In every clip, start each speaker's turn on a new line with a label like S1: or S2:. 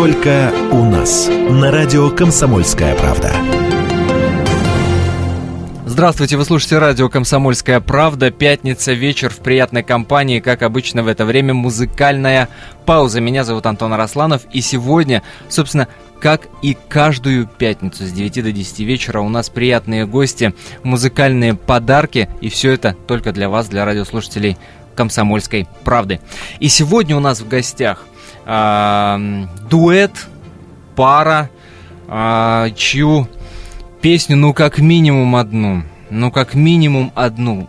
S1: Только у нас. На радио «Комсомольская правда».
S2: Здравствуйте, вы слушаете радио «Комсомольская правда». Пятница, вечер в приятной компании. Как обычно в это время музыкальная пауза. Меня зовут Антон Арасланов. И сегодня, собственно, как и каждую пятницу с 9 до 10 вечера у нас приятные гости, музыкальные подарки. И все это только для вас, для радиослушателей «Комсомольской правды». И сегодня у нас в гостях э, дуэт, пара, э, чью песню, ну, как минимум одну, ну, как минимум одну,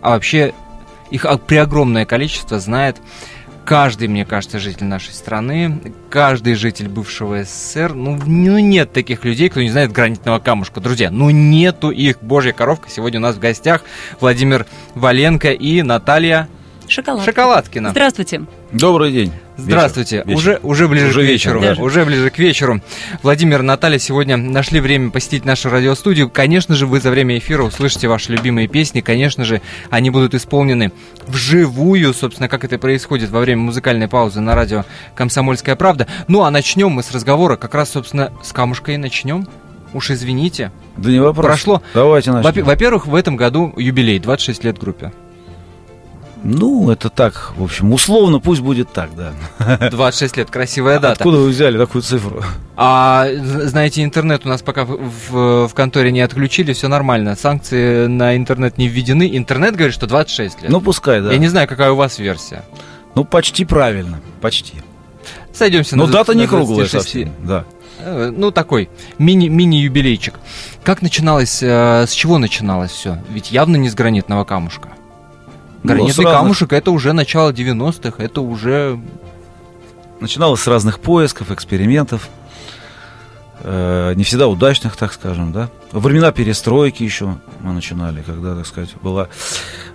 S2: а вообще их при огромное количество знает каждый, мне кажется, житель нашей страны, каждый житель бывшего СССР, ну, ну нет таких людей, кто не знает гранитного камушка. Друзья, ну нету их. Божья коровка сегодня у нас в гостях. Владимир Валенко и Наталья
S3: Шоколад.
S2: Шоколадкина.
S3: Здравствуйте.
S4: Добрый день.
S2: Здравствуйте.
S4: Вечер.
S2: Уже, уже ближе
S4: Уже
S2: к вечеру.
S4: вечер, да.
S2: Уже ближе к вечеру. Владимир и Наталья сегодня нашли время посетить нашу радиостудию. Конечно же, вы за время эфира услышите ваши любимые песни. Конечно же, они будут исполнены вживую, собственно, как это происходит во время музыкальной паузы на радио «Комсомольская правда». Ну, а начнем мы с разговора как раз, собственно, с камушка и начнем. Уж извините.
S4: Да не вопрос.
S2: Прошло.
S4: Давайте начнем.
S2: Во- Во-первых, в этом году юбилей, 26 лет группе.
S4: Ну, это так, в общем, условно пусть будет так, да.
S2: 26 лет, красивая дата.
S4: Откуда вы взяли такую цифру?
S2: А знаете, интернет у нас пока в, в- в конторе не отключили, все нормально. Санкции на интернет не введены. Интернет говорит, что 26 лет.
S4: Ну, пускай, да.
S2: Я не знаю, какая у вас версия.
S4: Ну, почти правильно, почти.
S2: Сойдемся
S4: Но
S2: на
S4: дата
S2: на
S4: не круглая
S2: 26.
S4: совсем, да.
S2: Э, Ну, такой мини, мини-юбилейчик. Как начиналось, э, с чего начиналось все? Ведь явно не с гранитного камушка.
S4: Ну,
S2: Гранитный
S4: разных-
S2: камушек это уже начало 90-х, это уже...
S4: Начиналось с разных поисков, экспериментов. Э, не всегда удачных, так скажем, да. Во времена перестройки еще мы начинали, когда, так сказать, была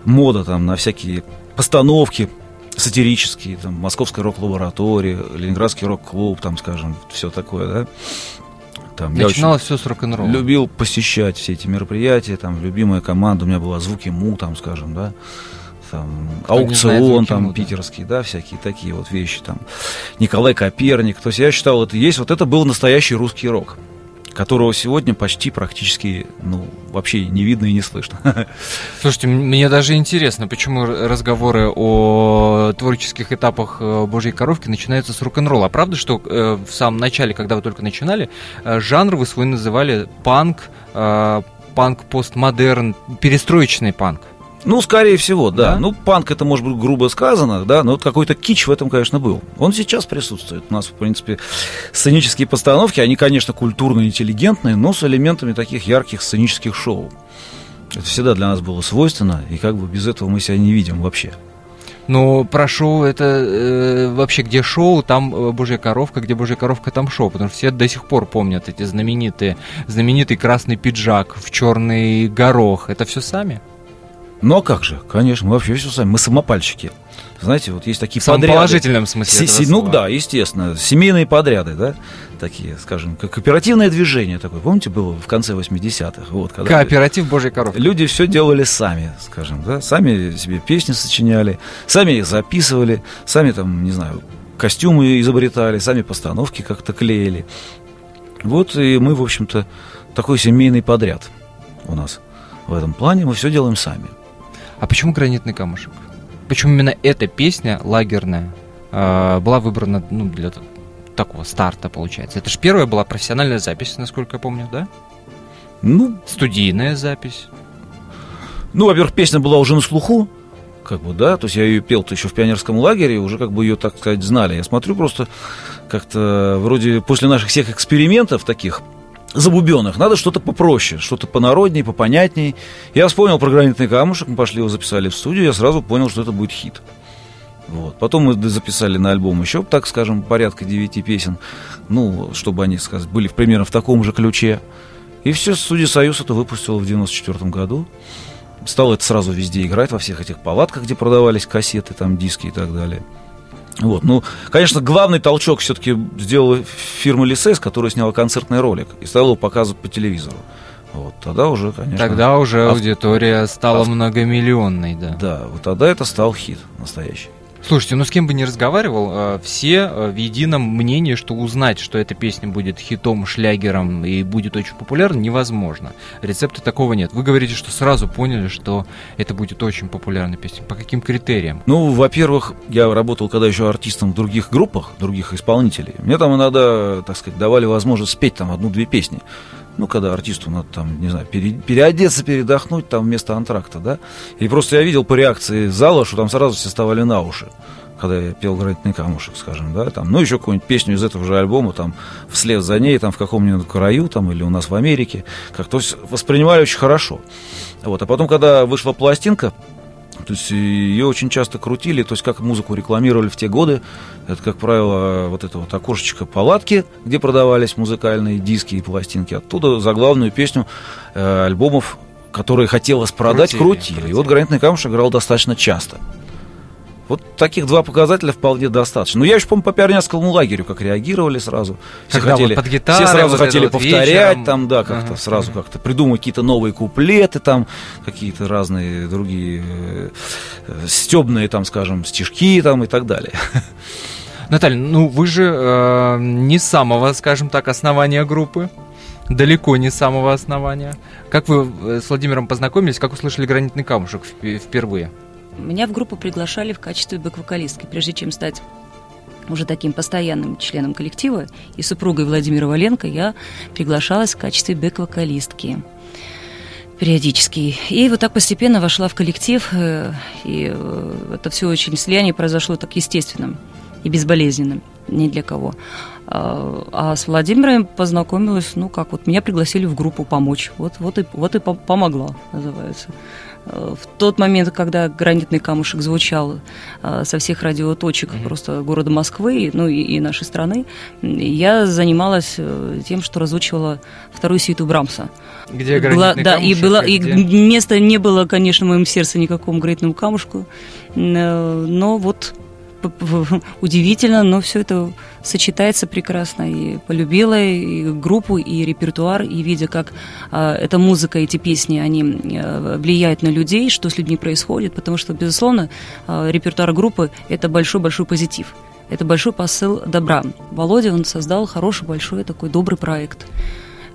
S4: мода там на всякие постановки сатирические, там, Московская рок-лаборатория, Ленинградский рок-клуб, там, скажем, все такое, да. Там,
S2: Начиналось все с рок-н-ролла.
S4: любил посещать все эти мероприятия, там, любимая команда у меня была «Звуки Му», там, скажем, да, там,
S2: знает
S4: аукцион
S2: «Звуки
S4: там
S2: Му», да.
S4: питерский, да, всякие такие вот вещи, там, Николай Коперник, то есть я считал, это есть, вот это был настоящий русский рок, которого сегодня почти практически, ну, вообще не видно и не слышно.
S2: Слушайте, мне даже интересно, почему разговоры о творческих этапах э, Божьей коровки начинаются с рок-н-ролла. А правда, что э, в самом начале, когда вы только начинали, э, жанр вы свой называли панк, э, панк-постмодерн, перестроечный панк?
S4: Ну, скорее всего, да.
S2: Да?
S4: Ну, панк это может быть грубо сказано, да, но вот какой-то кич в этом, конечно, был. Он сейчас присутствует. У нас, в принципе, сценические постановки, они, конечно, культурные, интеллигентные, но с элементами таких ярких сценических шоу. Это всегда для нас было свойственно, и как бы без этого мы себя не видим вообще.
S2: Но про шоу это э, вообще где шоу, там э, Божья коровка, где Божья коровка, там шоу. Потому что все до сих пор помнят эти знаменитые, знаменитый красный пиджак в черный горох. Это все сами?
S4: Ну, а как же? Конечно, мы вообще все сами. Мы самопальщики. Знаете, вот есть такие
S2: В
S4: подряды.
S2: положительном смысле.
S4: Се- ну
S2: слова.
S4: да, естественно. Семейные подряды, да, такие, скажем, как кооперативное движение такое. Помните, было в конце 80-х? Вот, когда
S2: Кооператив Божьей коровки.
S4: люди все делали сами, скажем, да, сами себе песни сочиняли, сами их записывали, сами там, не знаю, костюмы изобретали, сами постановки как-то клеили. Вот и мы, в общем-то, такой семейный подряд у нас в этом плане. Мы все делаем сами.
S2: А почему гранитный камушек? Почему именно эта песня лагерная э, была выбрана ну, для такого старта, получается? Это же первая была профессиональная запись, насколько я помню, да?
S4: Ну,
S2: Студийная запись.
S4: Ну, во-первых, песня была уже на слуху, как бы, да, то есть я ее пел-то еще в пионерском лагере, и уже как бы ее, так сказать, знали. Я смотрю просто как-то вроде после наших всех экспериментов таких забубенных, надо что-то попроще, что-то понародней, попонятней. Я вспомнил про гранитный камушек, мы пошли его записали в студию, я сразу понял, что это будет хит. Вот. Потом мы записали на альбом еще, так скажем, порядка девяти песен, ну, чтобы они, сказать, были примерно в таком же ключе. И все, студия «Союз» это выпустила в 94 году. Стал это сразу везде играть, во всех этих палатках, где продавались кассеты, там, диски и так далее. Вот. Ну, конечно, главный толчок все-таки сделала фирма Лисес, которая сняла концертный ролик и стала его показывать по телевизору. Вот. Тогда уже, конечно...
S2: Тогда уже
S4: Ав-
S2: аудитория стала
S4: ав-
S2: многомиллионной, да.
S4: Да, вот тогда это стал хит настоящий.
S2: Слушайте, ну с кем бы ни разговаривал, э, все э, в едином мнении, что узнать, что эта песня будет хитом, шлягером и будет очень популярна, невозможно. Рецепта такого нет. Вы говорите, что сразу поняли, что это будет очень популярная песня. По каким критериям?
S4: Ну, во-первых, я работал когда еще артистом в других группах, других исполнителей. Мне там иногда, так сказать, давали возможность спеть там одну-две песни. Ну, когда артисту надо там, не знаю, пере, переодеться, передохнуть там вместо антракта, да. И просто я видел по реакции зала, что там сразу все вставали на уши когда я пел «Гранитный камушек», скажем, да, там, ну, еще какую-нибудь песню из этого же альбома, там, вслед за ней, там, в каком-нибудь краю, там, или у нас в Америке, как, то есть воспринимали очень хорошо. Вот, а потом, когда вышла пластинка, то есть ее очень часто крутили, то есть как музыку рекламировали в те годы. Это, как правило, вот это вот окошечко палатки, где продавались музыкальные диски и пластинки. Оттуда за главную песню э, альбомов, которые хотелось продать, крутили. крутили. крутили. И вот «Гранитный камушек» играл достаточно часто. Вот таких два показателя вполне достаточно. Но я еще помню по пионерскому лагерю, как реагировали сразу.
S2: Все, Когда хотели, вот под гитарой,
S4: все сразу
S2: вот
S4: хотели
S2: вот
S4: повторять,
S2: вечером.
S4: там, да, как-то
S2: Ага,
S4: сразу
S2: ага.
S4: как-то придумать какие-то новые куплеты, там, какие-то разные другие э, стебные, там, скажем, стишки там и так далее.
S2: Наталья, ну вы же э, не самого, скажем так, основания группы. Далеко не с самого основания. Как вы э, с Владимиром познакомились, как услышали гранитный камушек вп- впервые?
S3: Меня в группу приглашали в качестве бэк-вокалистки, прежде чем стать уже таким постоянным членом коллектива, и супругой Владимира Валенко я приглашалась в качестве бэк-вокалистки периодически. И вот так постепенно вошла в коллектив, э, и э, это все очень слияние произошло так естественным и безболезненным, ни для кого. А а с Владимиром познакомилась, ну как, вот меня пригласили в группу помочь. Вот, вот, и, вот и по- помогла, называется. Э, В тот момент, когда гранитный камушек звучал э, со всех радиоточек просто города Москвы, ну и, и нашей страны, я занималась э, тем, что разучивала вторую сьюту Брамса.
S2: Где
S3: Была-
S2: гранитный
S3: да, и
S2: камушек,
S3: было,
S2: а
S3: и
S2: где-
S3: места не было, конечно, в моем сердце никакому гранитному камушку, но вот удивительно, но все это сочетается прекрасно. И полюбила и группу, и репертуар, и видя, как а, эта музыка, эти песни, они э, влияют на людей, что с людьми происходит, потому что, безусловно, а, репертуар группы – это большой-большой позитив. Это большой посыл добра. Володя, он создал хороший, большой такой добрый проект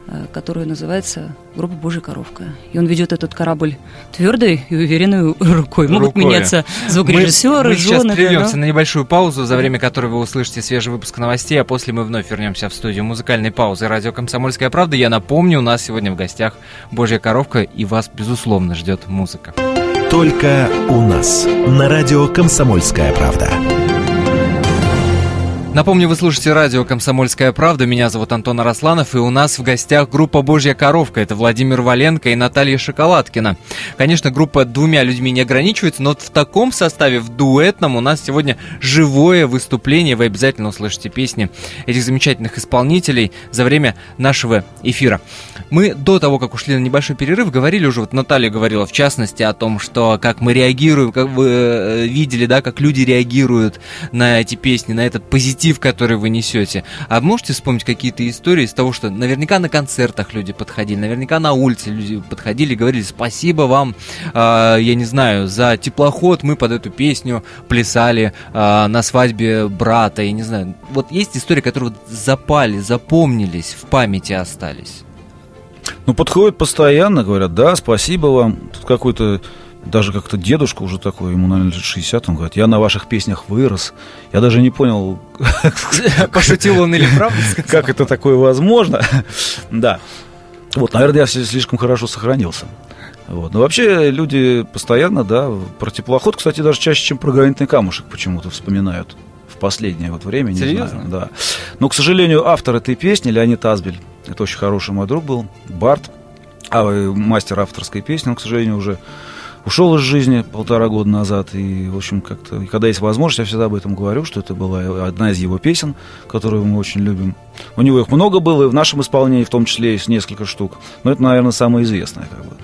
S3: э, который называется «Группа Божья коровка». И он ведет этот корабль твердой и уверенной рукой. Могут
S2: Рукой.
S3: меняться звукорежиссеры,
S2: мы, мы сейчас
S3: жены.
S2: прервемся
S3: да.
S2: на небольшую паузу, за время которой вы услышите свежий выпуск новостей, а после мы вновь вернемся в студию музыкальной паузы радио «Комсомольская правда». Я напомню, у нас сегодня в гостях Божья коровка, и вас, безусловно, ждет музыка.
S1: Только у нас. На радио «Комсомольская правда».
S2: Напомню, вы слушаете радио «Комсомольская правда». Меня зовут Антон Арасланов, и у нас в гостях группа «Божья коровка». Это Владимир Валенко и Наталья Шоколадкина. Конечно, группа двумя людьми не ограничивается, но в таком составе, в дуэтном, у нас сегодня живое выступление. Вы обязательно услышите песни этих замечательных исполнителей за время нашего эфира. Мы до того, как ушли на небольшой перерыв, говорили уже, вот Наталья говорила в частности о том, что как мы реагируем, как вы э, видели, да, как люди реагируют на эти песни, на этот позитив, который вы несете. А можете вспомнить какие-то истории из того, что наверняка на концертах люди подходили, наверняка на улице люди подходили и говорили спасибо вам, э, я не знаю, за теплоход, мы под эту песню плясали э, на свадьбе брата, я не знаю. Вот есть истории, которые запали, запомнились, в памяти остались.
S4: Ну, подходят постоянно, говорят, да, спасибо вам. Тут какой-то, даже как-то дедушка уже такой, ему, наверное, лет 60, он говорит, я на ваших песнях вырос. Я даже не понял,
S2: Пошутил он или правда
S4: как это такое возможно. Да. Вот, наверное, я слишком хорошо сохранился. Вот. Но вообще люди постоянно, да, про теплоход, кстати, даже чаще, чем про гранитный камушек почему-то вспоминают в последнее вот время. Не
S2: Серьезно?
S4: знаю, да. Но, к сожалению, автор этой песни, Леонид Азбель, это очень хороший мой друг был, Барт, а, э, мастер авторской песни, он, к сожалению, уже ушел из жизни полтора года назад. И, в общем, как-то, когда есть возможность, я всегда об этом говорю, что это была одна из его песен, которую мы очень любим. У него их много было, и в нашем исполнении в том числе есть несколько штук. Но это, наверное, самое известное. Как бы.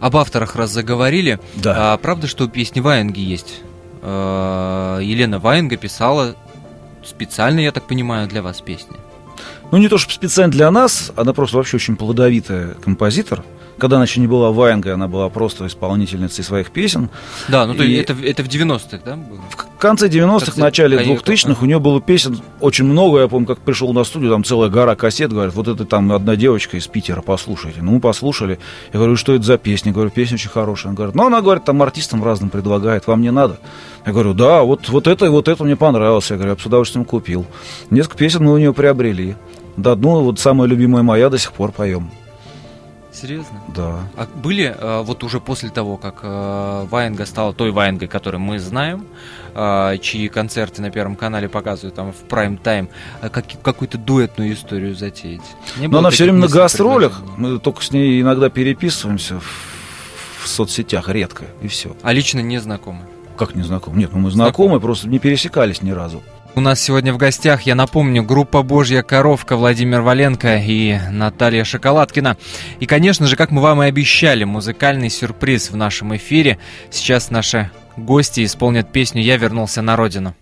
S2: Об авторах раз заговорили.
S4: Да.
S2: А, правда, что песни Ваенги есть? А, Елена Ваенга писала специально, я так понимаю, для вас песни.
S4: Ну, не то, чтобы специально для нас, она просто вообще очень плодовитая композитор. Когда она еще не была Ваенгой, она была просто исполнительницей своих песен.
S2: Да, ну то
S4: И-
S2: это, это в 90-х, да? было?
S4: В конце 90-х,
S2: Конце-
S4: начале
S2: конечно,
S4: 2000-х у нее было песен очень много. Я помню, как пришел на студию, там целая гора кассет, говорят, вот это там одна девочка из Питера, послушайте. Ну, мы послушали. Я говорю, что это за песня? Я говорю, песня очень хорошая. Она говорит, ну, она, говорит, там артистам разным предлагает, вам не надо. Я говорю, да, вот, вот это и вот это мне понравилось. Я говорю, я бы с удовольствием купил. Несколько песен мы у нее приобрели. Да, одну, вот самая любимая моя, до сих пор поем.
S2: Серьезно?
S4: Да.
S2: А были э, вот уже после того, как э, Ваенга стала той Ваенгой, которую мы знаем, э, чьи концерты на Первом канале показывают там в прайм-тайм, э, как- какую-то дуэтную историю затеять? Не
S4: Но
S2: было
S4: она все время на гастролях. Мы только с ней иногда переписываемся в, в соцсетях, редко, и все.
S2: А лично не знакомы?
S4: Как не знакомы? Нет, ну мы
S2: Знакомы.
S4: знакомы, просто не пересекались ни разу.
S2: У нас сегодня в гостях, я напомню, группа «Божья коровка» Владимир Валенко и Наталья Шоколадкина. И, конечно же, как мы вам и обещали, музыкальный сюрприз в нашем эфире. Сейчас наши гости исполнят песню «Я вернулся на родину».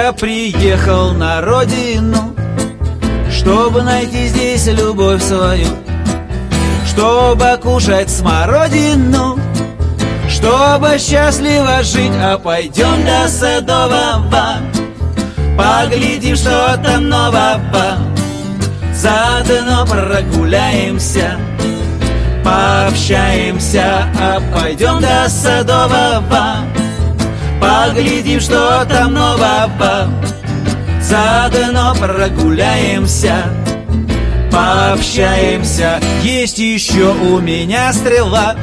S5: Я приехал на родину, чтобы найти здесь любовь свою, чтобы кушать смородину, чтобы счастливо жить, а пойдем до Садового, поглядим, что там нового, заодно прогуляемся, пообщаемся, а пойдем до Садового. Поглядим, что там нового. Заодно прогуляемся Пообщаемся. Есть еще у меня стрела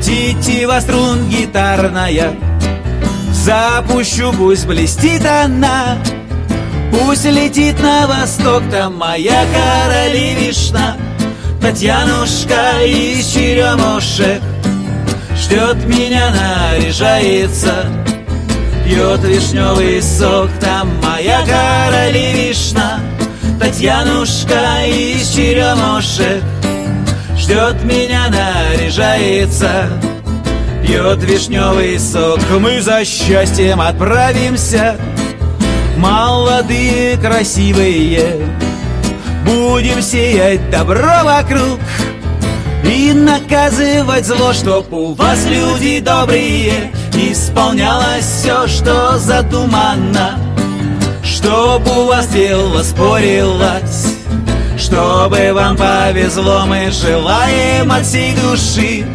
S5: Тетива струн гитарная Запущу, пусть блестит она Пусть летит на восток. Там моя королевишна Татьянушка из черемушек Ждет меня, наряжается. Пьет вишневый сок Там моя королевишна Татьянушка из черемушек Ждет меня, наряжается. Пьет вишневый сок Мы за счастьем отправимся. Молодые, красивые Будем сеять добро вокруг и наказывать зло, чтоб у вас люди добрые Исполнялось все, что задумано. Чтоб у вас дело спорилось Чтобы вам повезло, мы желаем от всей души.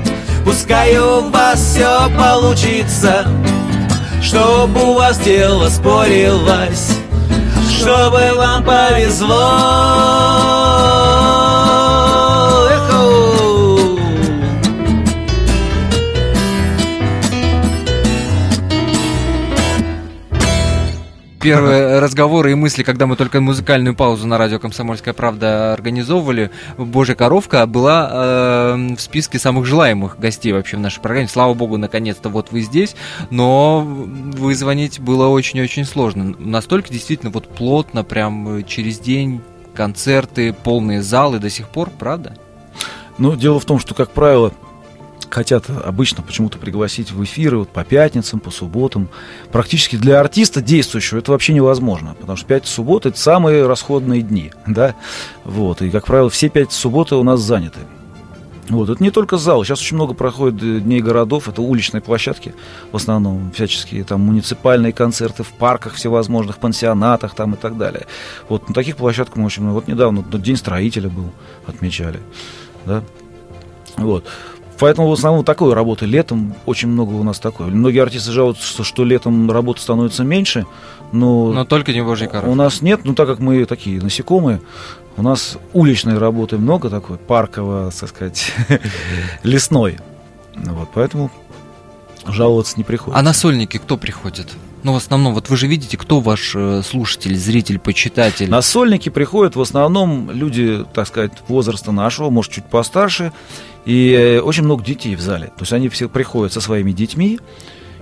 S5: Пускай у вас все получится Чтоб у вас дело спорилось Чтобы вам повезло
S2: Первые разговоры и мысли, когда мы только музыкальную паузу на радио «Комсомольская правда» организовывали, «Божья коровка» была э, в списке самых желаемых гостей вообще в нашей программе. Слава богу, наконец-то вот вы здесь, но вызвонить было очень-очень сложно. Настолько действительно вот плотно, прям через день концерты, полные залы до сих пор, правда?
S4: Ну, дело в том, что, как правило, хотят обычно почему-то пригласить в эфиры вот по пятницам, по субботам. Практически для артиста действующего это вообще невозможно, потому что пятница, суббота – это самые расходные дни, да, вот, и, как правило, все пятницы, субботы у нас заняты. Вот, это не только зал. Сейчас очень много проходит э, дней городов. Это уличные площадки, в основном, всяческие там муниципальные концерты в парках всевозможных, пансионатах там и так далее. Вот на таких площадках мы очень много. Вот недавно вот, День строителя был, отмечали. Да? Вот. Поэтому в основном такой работы летом очень много у нас такой. Многие артисты жалуются, что, что летом работы становится меньше, но,
S2: Но только не «Божья
S4: у
S2: коровка».
S4: нас нет, ну так как мы такие насекомые, у нас уличной работы много такой, парково, так сказать, лесной. Вот, поэтому жаловаться не приходится.
S2: А на сольники кто приходит? Ну, в основном, вот вы же видите, кто ваш э, слушатель, зритель, почитатель.
S4: На сольники приходят в основном люди, так сказать, возраста нашего, может, чуть постарше, и э, очень много детей в зале. То есть они все приходят со своими детьми,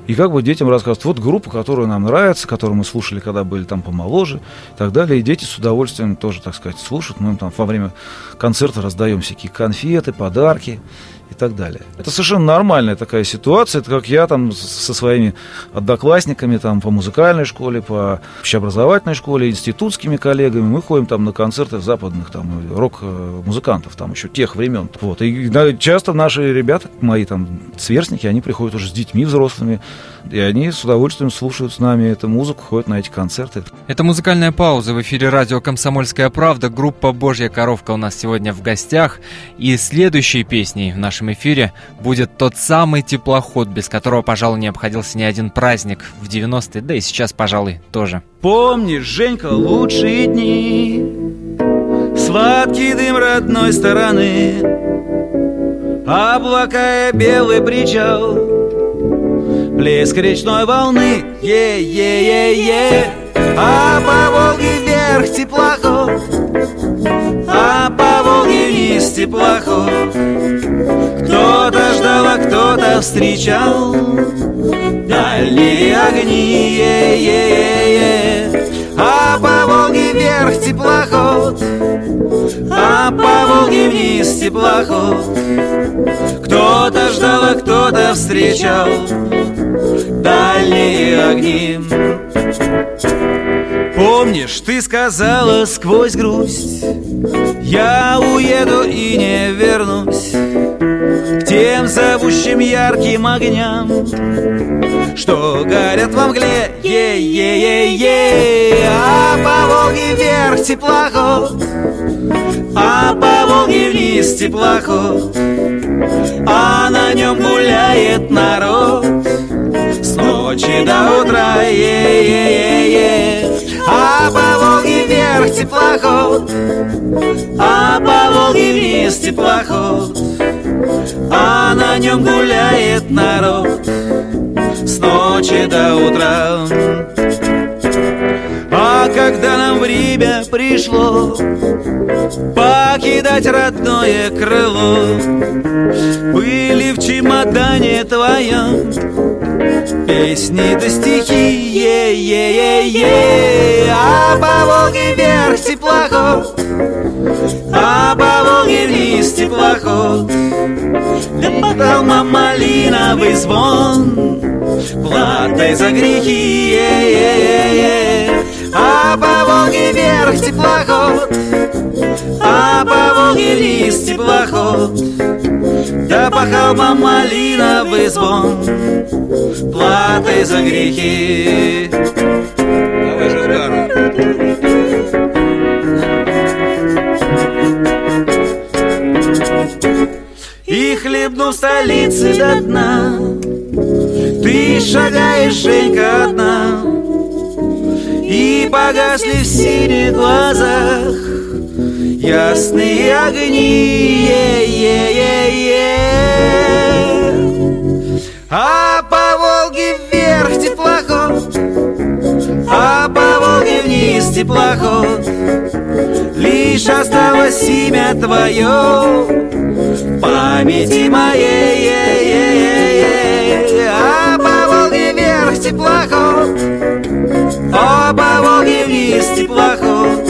S4: И как бы детям рассказывают, вот группа, которая нам нравится, которую мы слушали, когда были там помоложе и так далее. И дети с удовольствием тоже, так сказать, слушают. Мы им там во время концерта раздаем всякие конфеты, подарки и так далее. Это совершенно нормальная такая ситуация. Это как я там со своими одноклассниками там по музыкальной школе, по общеобразовательной школе, институтскими коллегами. Мы ходим там на концерты западных там рок-музыкантов там еще тех времен. Вот. И часто наши ребята, мои там сверстники, они приходят уже с детьми взрослыми, и они с удовольствием слушают с нами эту музыку, ходят на эти концерты.
S2: Это музыкальная пауза в эфире радио «Комсомольская правда». Группа «Божья коровка» у нас сегодня в гостях. И следующей песней в нашем эфире будет тот самый теплоход, без которого, пожалуй, не обходился ни один праздник в 90-е, да и сейчас, пожалуй, тоже.
S5: Помнишь, Женька, лучшие дни, Сладкий дым родной стороны, Облака и белый причал, Плеск речной волны, е-е-е-е. А по Волге вверх теплоход. А по Волге вниз теплоход. Кто-то ждал, а кто-то встречал. Дальние огни, е-е-е-е. А по Волге вверх теплоход. А по Волге вниз теплоход. Кто-то ждал, а кто-то встречал дальние огни. Помнишь, ты сказала сквозь грусть Я уеду и не вернусь К тем зовущим ярким огням Что горят во мгле Е-е-е-е А по Волге вверх теплоход А по Волге вниз теплоход А на нем гуляет народ с ночи до утра, е-е-е-е. А по Волге вверх теплоход А по Волге вниз теплоход. А на нем гуляет народ С ночи до утра когда нам время пришло Покидать родное крыло. Были в чемодане твоем Песни да стихи, е-е-е-е. А по Волге вверх теплоход А по Волге вниз теплоход. Да подал малиновый звон Платой за грехи, е-е-е-е А по Волге вверх теплоход. А по Волге вниз теплоход. Да по холмам малиновый звон. Платой за грехи. Давай же, И хлебну столицы до дна. Ты шагаешь, Женька, одна погасли в синих глазах Ясные огни е-е-е-е. А по Волге вверх теплоход А по Волге вниз теплоход Лишь осталось имя твое в памяти моей е-е-е-е. А по Волге вверх теплоход По Волге вниз теплоход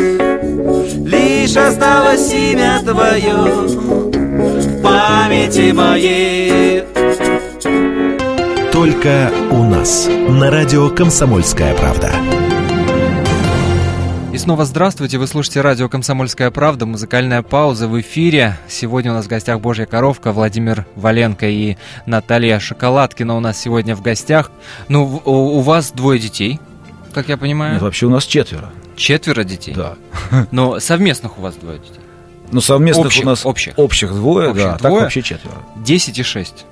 S5: Лишь осталось имя твое в памяти моей
S1: Только у нас. На радио «Комсомольская правда».
S2: И снова здравствуйте, вы слушаете радио «Комсомольская правда», музыкальная пауза в эфире. Сегодня у нас в гостях Божья коровка, Владимир Валенко и Наталья Шоколадкина у нас сегодня в гостях. Ну, у вас двое детей, как я понимаю.
S4: Нет, вообще у нас четверо.
S2: Четверо детей?
S4: Да.
S2: Но совместных у вас двое детей?
S4: Ну, совместных
S2: Общих,
S4: у нас
S2: общих.
S4: общих двое,
S2: Общих
S4: да,
S2: двое?
S4: так вообще четверо.
S2: 10 и 6,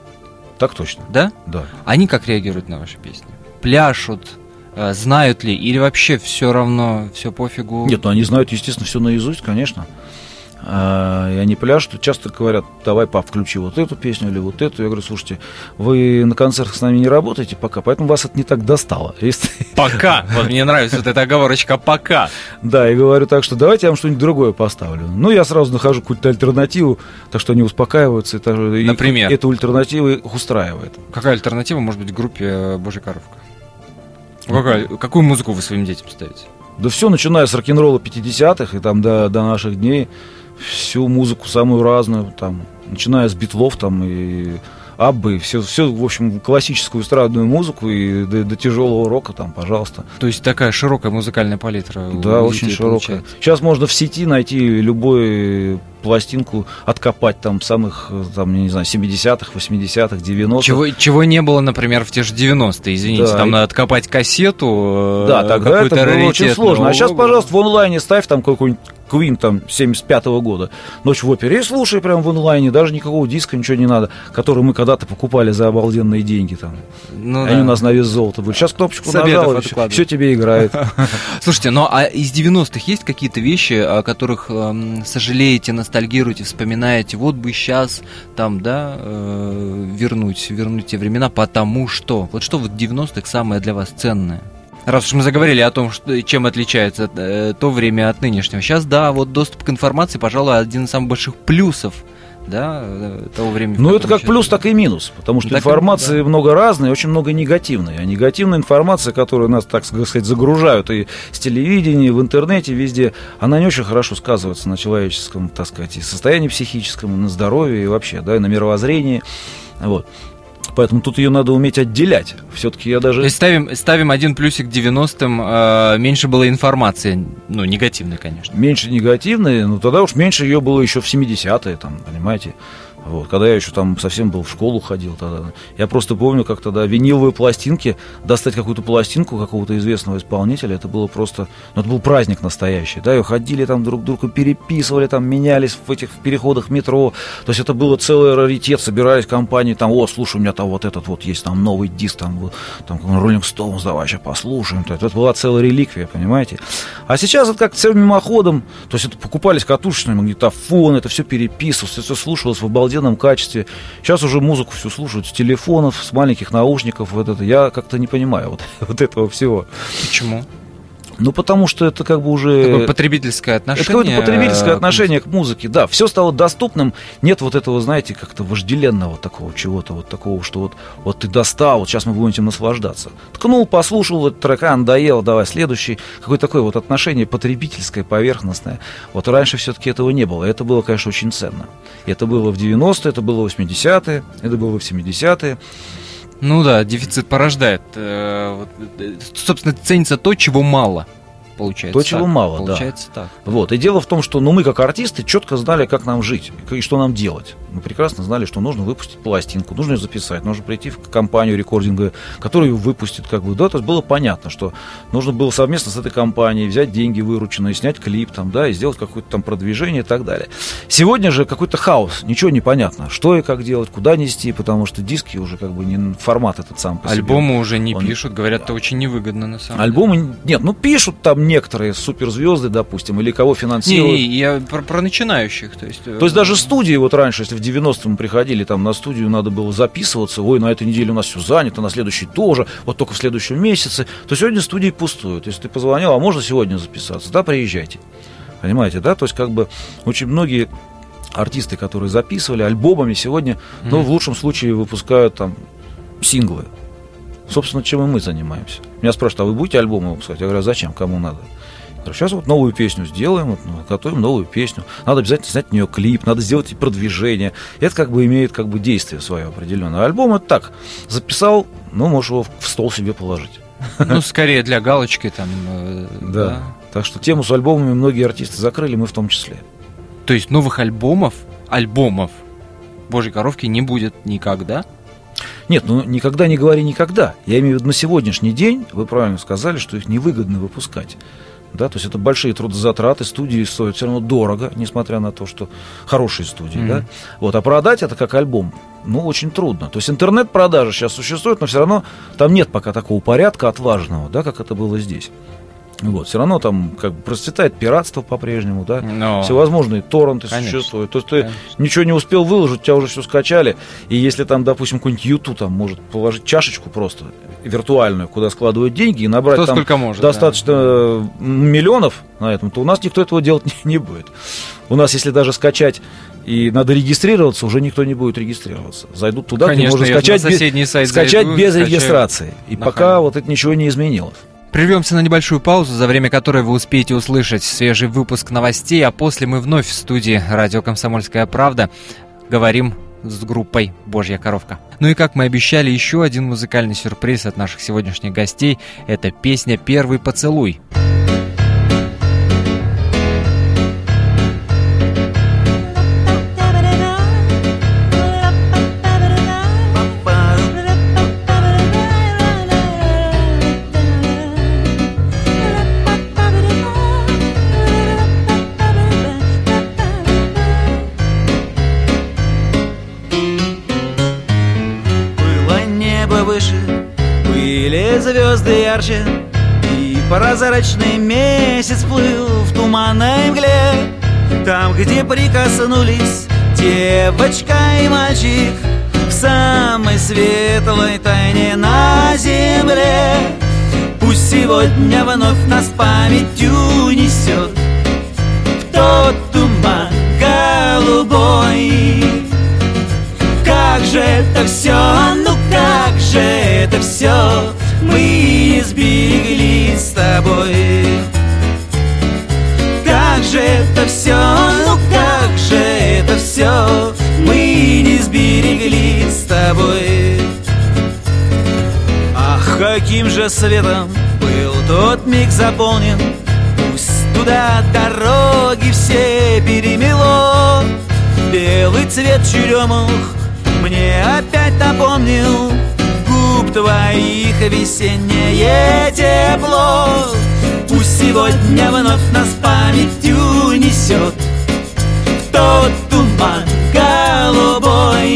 S4: Так точно,
S2: да?
S4: да.
S2: Они как реагируют на ваши песни? Пляшут, э, знают ли, или вообще все равно, все пофигу?
S4: Нет, ну они знают, естественно, все наизусть, конечно. а, и они пляшут, часто говорят, давай, пап, включи вот эту песню или вот эту. Я говорю, слушайте, вы на концертах с нами не работаете пока, поэтому вас это не так достало. Если-
S2: Пока. Вот мне нравится вот эта оговорочка «пока».
S4: Да, и говорю так, что давайте я вам что-нибудь другое поставлю. Ну, я сразу нахожу какую-то альтернативу, так что они успокаиваются. и так- и
S2: Например?
S4: Эта альтернатива их устраивает.
S2: Какая альтернатива может быть группе э, «Божья коровка»? Какая- какую музыку вы своим детям ставите?
S4: Да все, начиная с рок-н-ролла 50-х и там до, до наших дней, всю музыку самую разную, там, начиная с битлов там и Аббы, все, все, в общем, классическую эстрадную музыку и до, до тяжелого рока там, пожалуйста.
S2: То есть такая широкая музыкальная палитра.
S4: Да, очень широкая.
S2: получается.
S4: Сейчас можно в сети найти любую пластинку, откопать там самых, э, там, не знаю, 70-х, 80-х, 90-х.
S2: Чего, чего не было, например, в те же 90-е, извините,
S4: Да,
S2: там
S4: и-
S2: надо откопать кассету, э,
S4: Да, тогда это было очень сложно. А сейчас, пожалуйста, в онлайне ставь там какой-нибудь Queen там 75 года. Ночь в опере и слушай прям в онлайне, даже никакого диска, ничего не надо, который мы когда-то покупали за обалденные деньги там.
S2: Ну
S4: Они
S2: да.
S4: у нас на вес золота были. Сейчас кнопочку нажал, все, тебе играет.
S2: Слушайте, ну а из 90-х есть какие-то вещи, о которых эм, сожалеете, ностальгируете, вспоминаете? Вот бы сейчас там, да, э, вернуть, вернуть те времена, потому что. Вот что вот в 90-х самое для вас ценное? Раз уж мы заговорили о том, что, чем отличается э, то время от нынешнего. Сейчас, да, вот доступ к информации, пожалуй, один из самых больших плюсов, да, э, того времени.
S4: Ну, это как плюс, так и минус. Потому что
S2: Так и-
S4: информации много разной, очень много негативной. А негативная информация, которую нас, так сказать, загружают и с телевидения, и в интернете, везде, она не очень хорошо сказывается на человеческом, так сказать, и состоянии психическом, и на здоровье, и вообще, да, и на мировоззрении. Вот. Поэтому тут ее надо уметь отделять. Все-таки я даже...
S2: То есть ставим, ставим один плюсик 90-м, э, меньше было информации, ну, негативной, конечно.
S4: меньше негативной, ну тогда уж меньше ее было еще в 70-е, там, понимаете. Вот, когда я еще там совсем был в школу ходил тогда. Я просто помню, как тогда виниловые пластинки, достать какую-то пластинку какого-то известного исполнителя, это было просто, ну это был праздник настоящий, да, и ходили там друг друга, переписывали, там менялись в этих в переходах метро, то есть это было целый раритет, собирались компании, там, о, слушай, у меня там вот этот вот есть, там новый диск, там, там, Роллинг Стоунс, давай сейчас послушаем, то есть это была целая реликвия, понимаете. А сейчас это как все мимоходом, то есть это покупались катушечные магнитофоны, это все переписывалось, это все слушалось в обалденном качестве. Сейчас уже музыку всю слушают с телефонов, с маленьких наушников, вот это. Я как-то не понимаю вот, вот этого всего.
S2: Почему?
S4: Ну, потому что это как бы уже...
S2: Такое потребительское
S4: Это
S2: отношение.
S4: какое-то потребительское
S2: э,
S4: отношение к музыке, да. Все стало доступным, нет вот этого, знаете, как-то вожделенного такого чего-то, вот такого, что вот, вот ты достал, вот сейчас мы будем этим наслаждаться. Ткнул, послушал этот трек, а, надоело, давай следующий. Какое-то такое вот отношение потребительское, поверхностное. Вот раньше все-таки этого не было. Это было, конечно, очень ценно. Это было в 90-е, это было в 80-е, это было в 70-е.
S2: Ну да, дефицит порождает. э, э, собственно, ценится то, чего мало. Получается.
S4: То, чего
S2: так.
S4: мало, да.
S2: Получается так.
S4: Вот. И дело в том, что ну, мы, как артисты, четко знали, как нам жить и что нам делать. Мы прекрасно знали, что нужно выпустить пластинку, нужно ее записать, нужно прийти в компанию рекординга, которая ее выпустит. Как бы, да, то есть было понятно, что нужно было совместно с этой компанией взять деньги вырученные, снять клип там, да, и сделать какое-то там продвижение и так далее. Сегодня же какой-то хаос, ничего не понятно, что и как делать, куда нести, потому что диски уже как бы не формат этот сам по себе.
S2: Альбомы уже не
S4: Он-
S2: пишут, говорят, это очень невыгодно на самом
S4: Альбомы, нет, ну пишут там некоторые суперзвезды, допустим, или кого финансируют.
S2: Не, не, я про, про начинающих. То есть, э,
S4: То есть даже студии, вот раньше, если в 90-м приходили, там на студию надо было записываться, ой, на этой неделе у нас все занято, на следующей тоже, вот только в следующем месяце, то сегодня студии пустуют. Если ты позвонил, а можно сегодня записаться, да, приезжайте. Понимаете, да? То есть как бы очень многие артисты, которые записывали альбомами, сегодня, ну,
S2: Мгм.
S4: в лучшем случае выпускают там синглы. Собственно, чем и мы занимаемся. Меня спрашивают, а вы будете альбомы выпускать? Я говорю, а зачем, кому надо? Говорю, сейчас вот новую песню сделаем, вот, ну, готовим новую песню. Надо обязательно снять в нее клип, надо сделать и продвижение. Это как бы имеет как бы действие свое определенное. А альбом это так, записал, ну, можешь его в стол себе положить.
S2: Ну, скорее для галочки там. э,
S4: Да. Так что тему с альбомами многие артисты закрыли, мы в том числе.
S2: То есть новых альбомов, альбомов Божьей коровки не будет никогда.
S4: Нет, ну никогда не говори никогда. Я имею в виду на сегодняшний день, вы правильно сказали, что их невыгодно выпускать. Да, то есть это большие трудозатраты, студии стоят все равно дорого, несмотря на то, что хорошие студии,
S2: Мгм.
S4: да. Вот, а продать это как альбом, ну, очень трудно. То есть интернет-продажи сейчас существуют, но все равно там нет пока такого порядка отважного, да, как это было здесь. Вот, все равно там как бы процветает пиратство по-прежнему, да,
S2: Но...
S4: всевозможные торренты
S2: Конечно.
S4: существуют. То есть ты
S2: Конечно.
S4: ничего не успел выложить, у тебя уже все скачали, и если там, допустим, какой-нибудь YouTube там может положить чашечку просто виртуальную, куда складывают деньги и набрать
S2: Кто
S4: там
S2: может,
S4: достаточно э, миллионов на этом, то у нас никто этого делать не, не будет. У нас, если даже скачать и надо регистрироваться, уже никто не будет регистрироваться. Зайдут туда,
S2: Конечно,
S4: где можно скачать, без-
S2: сайт
S4: скачать
S2: зайду,
S4: без
S2: скачаю
S4: регистрации. И
S2: на
S4: пока
S2: халяву.
S4: вот это ничего не изменилось.
S2: Прервемся на небольшую паузу, за время которой вы успеете услышать свежий выпуск новостей, а после мы вновь в студии «Радио Комсомольская правда» говорим с группой «Божья коровка». Ну и как мы обещали, еще один музыкальный сюрприз от наших сегодняшних гостей – это песня «Первый поцелуй».
S5: Было звезды ярче И прозрачный месяц плыл в туманной мгле. Там, где прикоснулись девочка и мальчик В самой светлой тайне на земле. Пусть сегодня вновь нас памятью несет В тот туман голубой. Как же это все, ну как же это все Мы не сберегли с тобой. Как же это все, ну как же это все Мы не сберегли с тобой. Ах, каким же светом был тот миг заполнен. Пусть туда дороги все перемело. Белый цвет черемух мне опять напомнил Губ твоих весеннее тепло. Пусть сегодня вновь нас памятью несет тот туман голубой.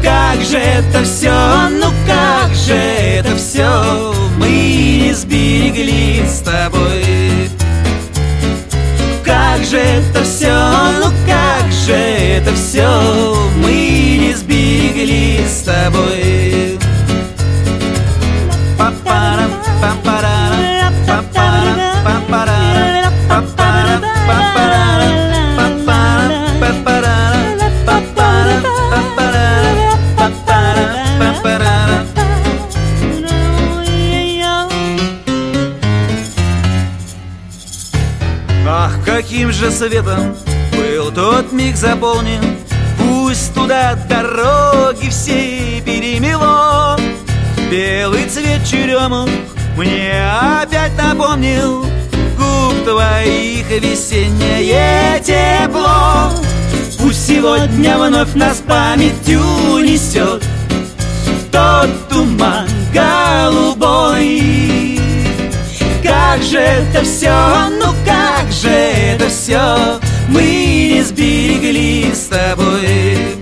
S5: Как же это все, ну как же это все Мы не сберегли с тобой. Как же это с тобой. Папарам, папарам, папарам, папарам, папарам, папарам. Ах, каким же светом был тот миг заполнен Пусть туда дорога все перемело. Белый цвет черемух мне опять напомнил Губ твоих весеннее тепло. Пусть сегодня вновь нас памятью несет тот туман голубой. Как же это все, ну как же это все Мы не сберегли с тобой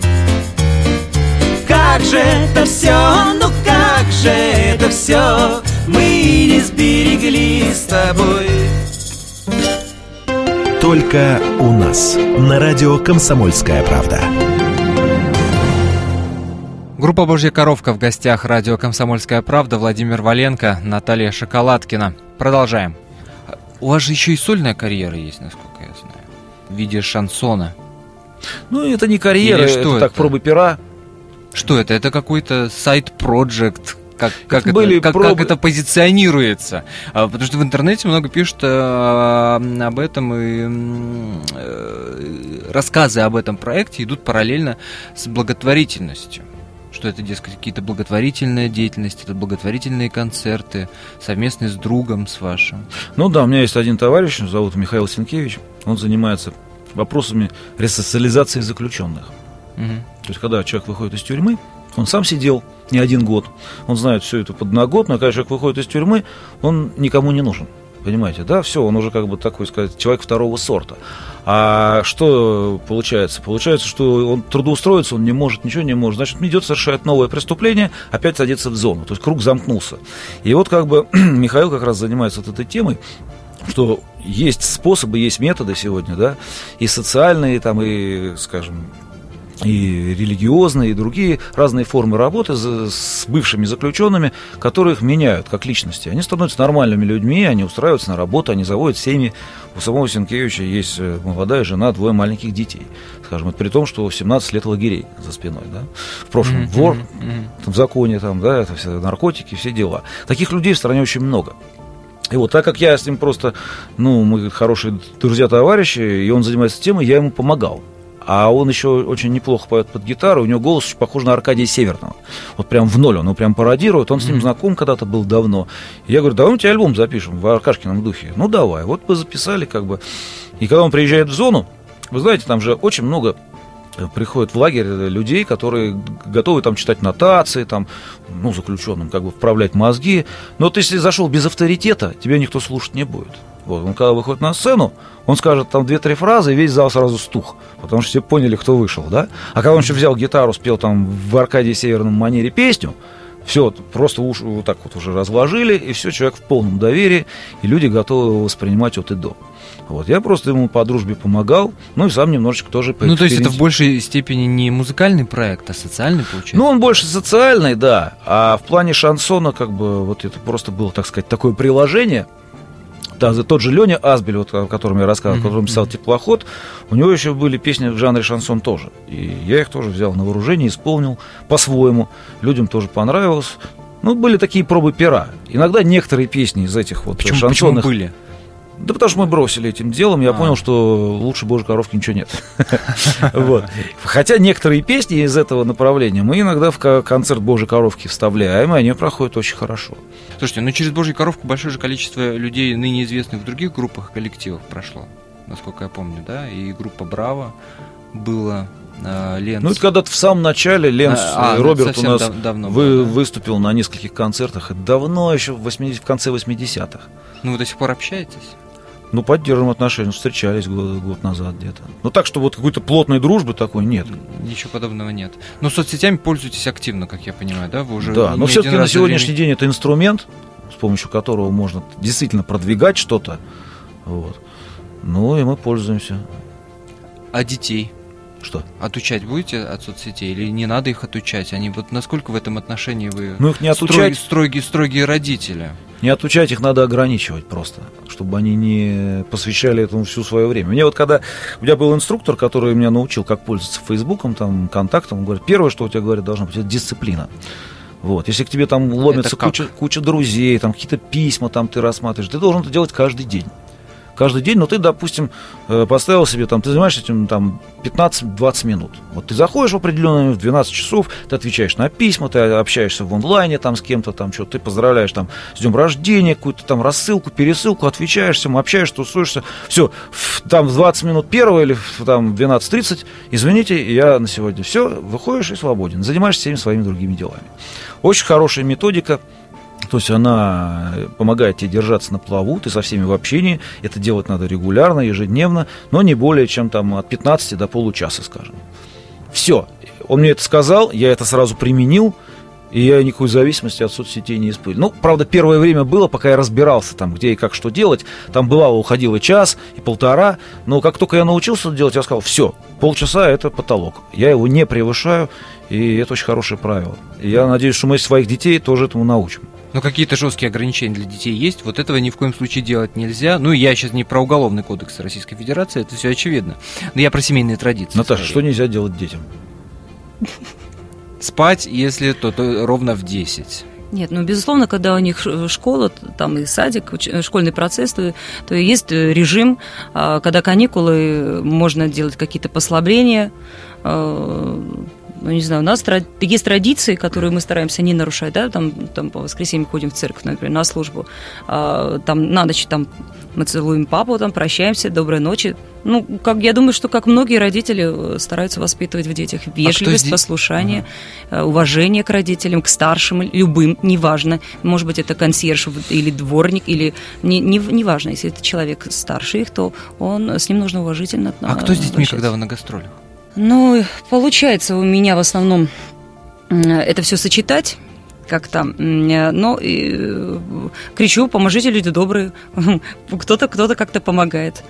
S5: же это все, ну как же это все Мы не сберегли с тобой
S1: Только у нас. На радио «Комсомольская правда».
S2: Группа «Божья коровка» в гостях радио «Комсомольская правда», Владимир Валенко, Наталья Шоколадкина. Продолжаем. У вас же еще и сольная карьера есть, насколько я знаю, в виде шансона.
S4: Ну, это не карьера,
S2: Или что
S4: это, так
S2: это?
S4: пробы пера.
S2: Что это? Это какой-то сайт-проект? Как, как, это,
S4: были
S2: как,
S4: пробы.
S2: как это позиционируется? А, потому что в интернете много пишут а, об этом, и э, рассказы об этом проекте идут параллельно с благотворительностью. Что это, дескать, какие-то благотворительная деятельность, это благотворительные концерты, совместные с другом, с вашим.
S4: Ну да, у меня есть один товарищ, зовут Михаил Сенкевич. Он занимается вопросами ресоциализации заключенных.
S2: Мгм.
S4: То есть, когда человек выходит из тюрьмы, он сам сидел не один год, он знает всю эту подноготную, а когда человек выходит из тюрьмы, он никому не нужен. Понимаете, да, все, он уже как бы такой, сказать, человек второго сорта. А что получается? Получается, что он трудоустроиться, он не может, ничего не может. Значит, идет, совершает новое преступление, опять садится в зону. То есть круг замкнулся. И вот как бы Михаил как раз занимается вот этой темой что есть способы, есть методы сегодня, да, и социальные, там, и, скажем, и религиозные, и другие разные формы работы с бывшими заключенными, которые их меняют как личности. Они становятся нормальными людьми, они устраиваются на работу, они заводят семьи. У самого Сенкевича есть э, молодая жена, двое маленьких детей. Скажем, это при том, что 17 лет лагерей за спиной. Да? В прошлом mm-hmm. вор в законе, там, да, это все наркотики, все дела. Таких людей в стране очень много. И вот так как я с ним просто, ну, мы хорошие друзья-товарищи, и он занимается темой, я ему помогал. А он еще очень неплохо поет под гитару, у него голос очень похож на Аркадия Северного. Вот прям в ноль он его прям пародирует, он с ним знаком когда-то был давно. И я говорю, давай мы тебе альбом запишем в Аркашкином духе. Ну, давай. Вот мы записали как бы. И когда он приезжает в зону, вы знаете, там же очень много э, приходят в лагерь людей, которые готовы там читать нотации, там, ну, заключенным как бы вправлять мозги. Но вот если зашел без авторитета, тебя никто слушать не будет. Вот, он когда выходит на сцену, он скажет там две-три фразы, и весь зал сразу стух, потому что все поняли, кто вышел, да? А когда он еще взял гитару, спел там в Аркадии Северном манере песню, все, просто уж вот так вот уже разложили, и все, человек в полном доверии, и люди готовы его воспринимать от и до. Вот, я просто ему по дружбе помогал, ну и сам немножечко тоже
S2: Ну, то есть это в большей степени не музыкальный проект, а социальный, получается?
S4: Ну, он больше социальный, да, а в плане шансона, как бы, вот это просто было, так сказать, такое приложение – да, тот же Леня Асбель, вот, о котором я рассказывал, mm-hmm. которым писал «Теплоход», у него еще были песни в жанре шансон тоже. И я их тоже взял на вооружение, исполнил по-своему. Людям тоже понравилось. Ну, были такие пробы пера. Иногда некоторые песни из этих вот
S2: почему, шансонных... Почему были?
S4: Да потому что мы бросили этим делом, я а. понял, что лучше Божьей коровки ничего нет. вот. Хотя некоторые песни из этого направления мы иногда в концерт Божьей коровки вставляем, и они проходят очень хорошо.
S2: Слушайте, ну через Божью коровку большое же количество людей, ныне известных в других группах и коллективах прошло, насколько я помню, да, и группа Браво была,
S4: а, Ленц. Ну, это когда-то в самом начале Ленц, а, а Роберт у нас дав- давно вы, был, да. выступил на нескольких концертах. Это давно, еще в, 80, в конце 80-х.
S2: Ну, вы до сих пор общаетесь?
S4: Ну, поддерживаем отношения, ну, встречались год, год назад где-то. Ну, так, что вот какой-то плотной дружбы такой нет.
S2: Ничего подобного нет. Но соцсетями пользуетесь активно, как я понимаю, да?
S4: Вы уже да, но все-таки на сегодняшний день это инструмент, с помощью которого можно действительно продвигать что-то. Вот. Ну, и мы пользуемся.
S2: А детей?
S4: Что?
S2: Отучать будете от соцсетей или не надо их отучать? Они вот насколько в этом отношении вы
S4: ну, их не отучать...
S2: строгие, строгие родители?
S4: Не отучать их надо ограничивать просто, чтобы они не посвящали этому всю свое время. Мне вот когда у меня был инструктор, который меня научил, как пользоваться Фейсбуком, там, контактом, он говорит, первое, что у тебя, говорит, должна быть, это дисциплина. Вот. Если к тебе там ломится куча, куча друзей, там какие-то письма там ты рассматриваешь, ты должен это делать каждый день каждый день, но ты, допустим, э, поставил себе, там, ты занимаешься этим там 15-20 минут. Вот ты заходишь в определенное в 12 часов, ты отвечаешь на письма, ты общаешься в онлайне там с кем-то, там что ты поздравляешь там с днем рождения, какую-то там рассылку, пересылку, общаешься, всем, общаешься, тусуешься. Все, там в 20 минут первого или там в 12.30, извините, я на сегодня все, выходишь и свободен. Занимаешься всеми своими другими делами. Очень хорошая методика. То есть она помогает тебе держаться на плаву, ты со всеми в общении. Это делать надо регулярно, ежедневно, но не более чем там от 15 до получаса, скажем. Все. Он мне это сказал, я это сразу применил, и я никакой зависимости от соцсетей не испытывал. Ну, правда, первое время было, пока я разбирался там, где и как что делать. Там бывало, уходило час и полтора. Но как только я научился это делать, я сказал, все, полчаса это потолок. Я его не превышаю, и это очень хорошее правило. И я надеюсь, что мы своих детей тоже этому научим.
S2: Но какие-то жесткие ограничения для детей есть. Вот этого ни в коем случае делать нельзя. Ну, я сейчас не про уголовный кодекс Российской Федерации, это все очевидно. Но я про семейные традиции.
S4: Наташа, скорее. что нельзя делать детям?
S2: Спать, если то, то ровно в 10.
S3: Нет, ну, безусловно, когда у них школа, там и садик, школьный процесс, то, то есть режим, а, когда каникулы, можно делать какие-то послабления, а, ну, не знаю, у нас есть традиции, которые мы стараемся не нарушать, да, там, там по воскресеньям ходим в церковь, например, на службу, а, там на ночь там мы целуем папу, там прощаемся, доброй ночи. Ну, как я думаю, что как многие родители э, стараются воспитывать в детях вежливость,
S2: здесь-
S3: послушание, э, уважение к родителям, к старшим, любым, неважно. Может быть, это консьерж или дворник, или не, не, неважно, если это человек старше их, то он с ним нужно уважительно
S2: А кто с детьми, когда вы на гастролях?
S3: Ну, получается у меня в основном это все сочетать как-то, но э, кричу, поможите, люди добрые, кто-то кто-то как-то помогает.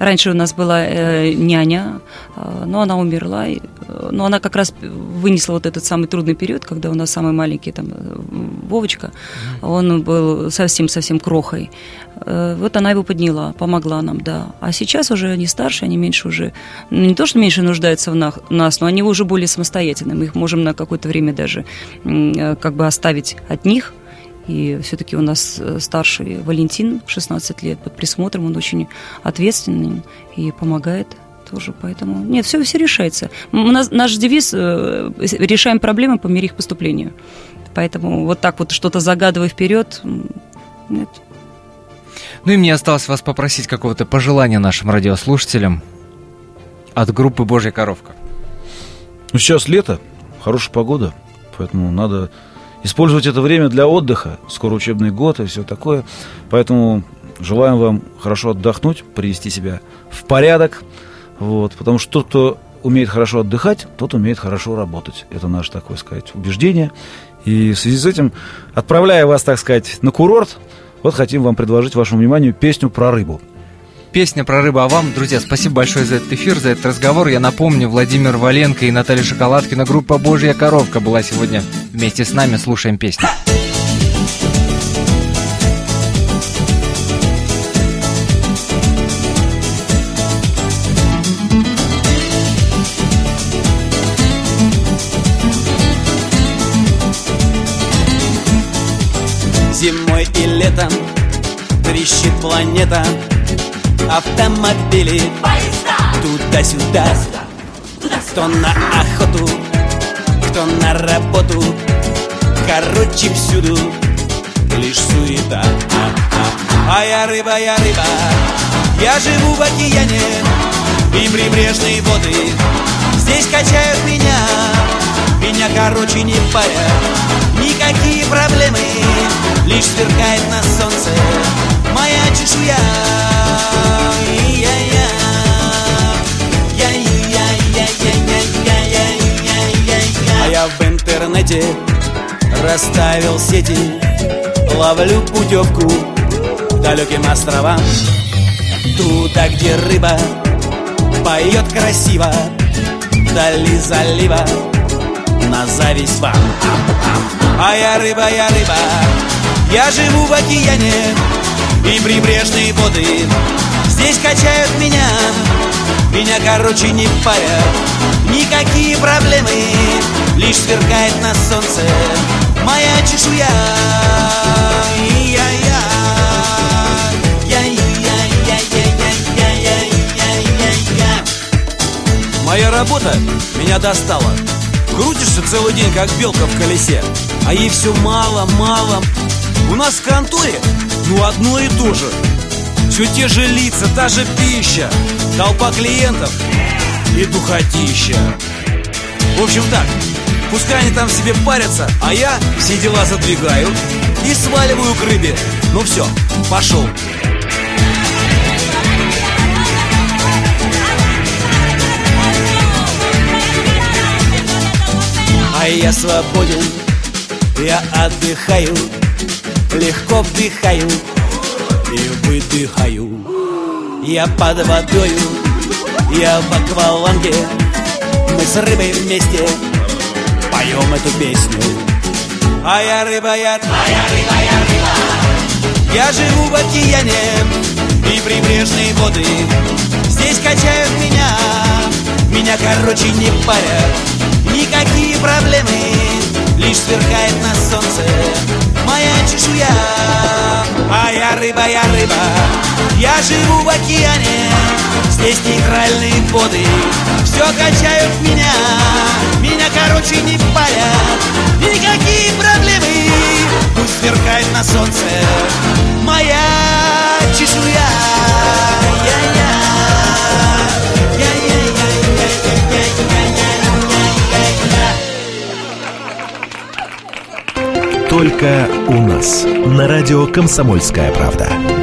S3: Раньше у нас была э, няня, э, но она умерла, и, э, но она как раз вынесла вот этот самый трудный период, когда у нас самый маленький там э, Вовочка, он был совсем-совсем крохой. Э, Вот она его подняла, помогла нам, да. А сейчас уже они старше, они меньше уже, ну, не то, что меньше нуждаются в нах- нас, но они уже более самостоятельны. Мы их можем на какое-то время даже э, как бы оставить от них. И все-таки у нас э, старший Валентин, 16 лет, под присмотром, он очень ответственный и помогает тоже, поэтому... Нет, все, все решается. У нас, наш девиз э, «Решаем проблемы по мере их поступления». Поэтому вот так вот что-то загадывая вперед, нет.
S2: Ну и мне осталось вас попросить какого-то пожелания нашим радиослушателям от группы «Божья коровка».
S4: Ну, сейчас лето, хорошая погода, поэтому надо использовать это время для отдыха. Скоро учебный год и все такое. Поэтому желаем вам хорошо отдохнуть, привести себя в порядок. Вот, потому что тот, кто умеет хорошо отдыхать, тот умеет хорошо работать. Это наше, такое сказать, убеждение. И в связи с этим, отправляя вас, так сказать, на курорт, вот хотим вам предложить вашему вниманию песню про рыбу.
S2: Песня про рыбу, а вам, друзья, спасибо большое за этот эфир, за этот разговор. Я напомню, Владимир Валенко и Наталья Шоколадкина, группа «Божья коровка» была сегодня вместе с нами. Слушаем песню.
S5: Зимой и летом трещит планета автомобили. Туда-сюда. Кто на охоту, кто на работу. Короче, всюду лишь суета. А я рыба, я рыба. Я живу в океане И прибрежные воды. Здесь качают меня Меня, короче, не парят Никакие проблемы Лишь сверкает на солнце Моя чешуя. А я в интернете расставил сети Ловлю путевку далеким островам. Туда, где рыба поет красиво Вдали залива на зависть вам. А я рыба, я рыба Я живу в океане и прибрежные воды. Здесь качают меня, меня, короче, не парят. Никакие проблемы, лишь сверкает на солнце Моя чешуя. Моя работа меня достала. Крутишься целый день, как белка в колесе А ей все мало, мало. У нас в конторе, ну одно и то же. Все те же лица, та же пища Толпа клиентов и духотища. В общем так, пускай они там себе парятся А я все дела задвигаю И сваливаю к рыбе. Ну все, пошел А я свободен, я отдыхаю Легко вдыхаю и выдыхаю. Я под водою, я в акваланге. Мы с рыбой вместе поем эту песню. А я рыба, я, а я рыба, я рыба. Я живу в океане и прибрежные воды Здесь качают меня, меня, короче, не парят. Никакие проблемы Лишь сверкает на солнце Моя чешуя. А я рыба, я рыба Я живу в океане. Здесь нейтральные воды. Все качают меня. Меня, короче, не парят Никакие проблемы. Пусть сверкает на солнце Моя чешуя. Я-я
S1: Только у нас. На радио «Комсомольская правда».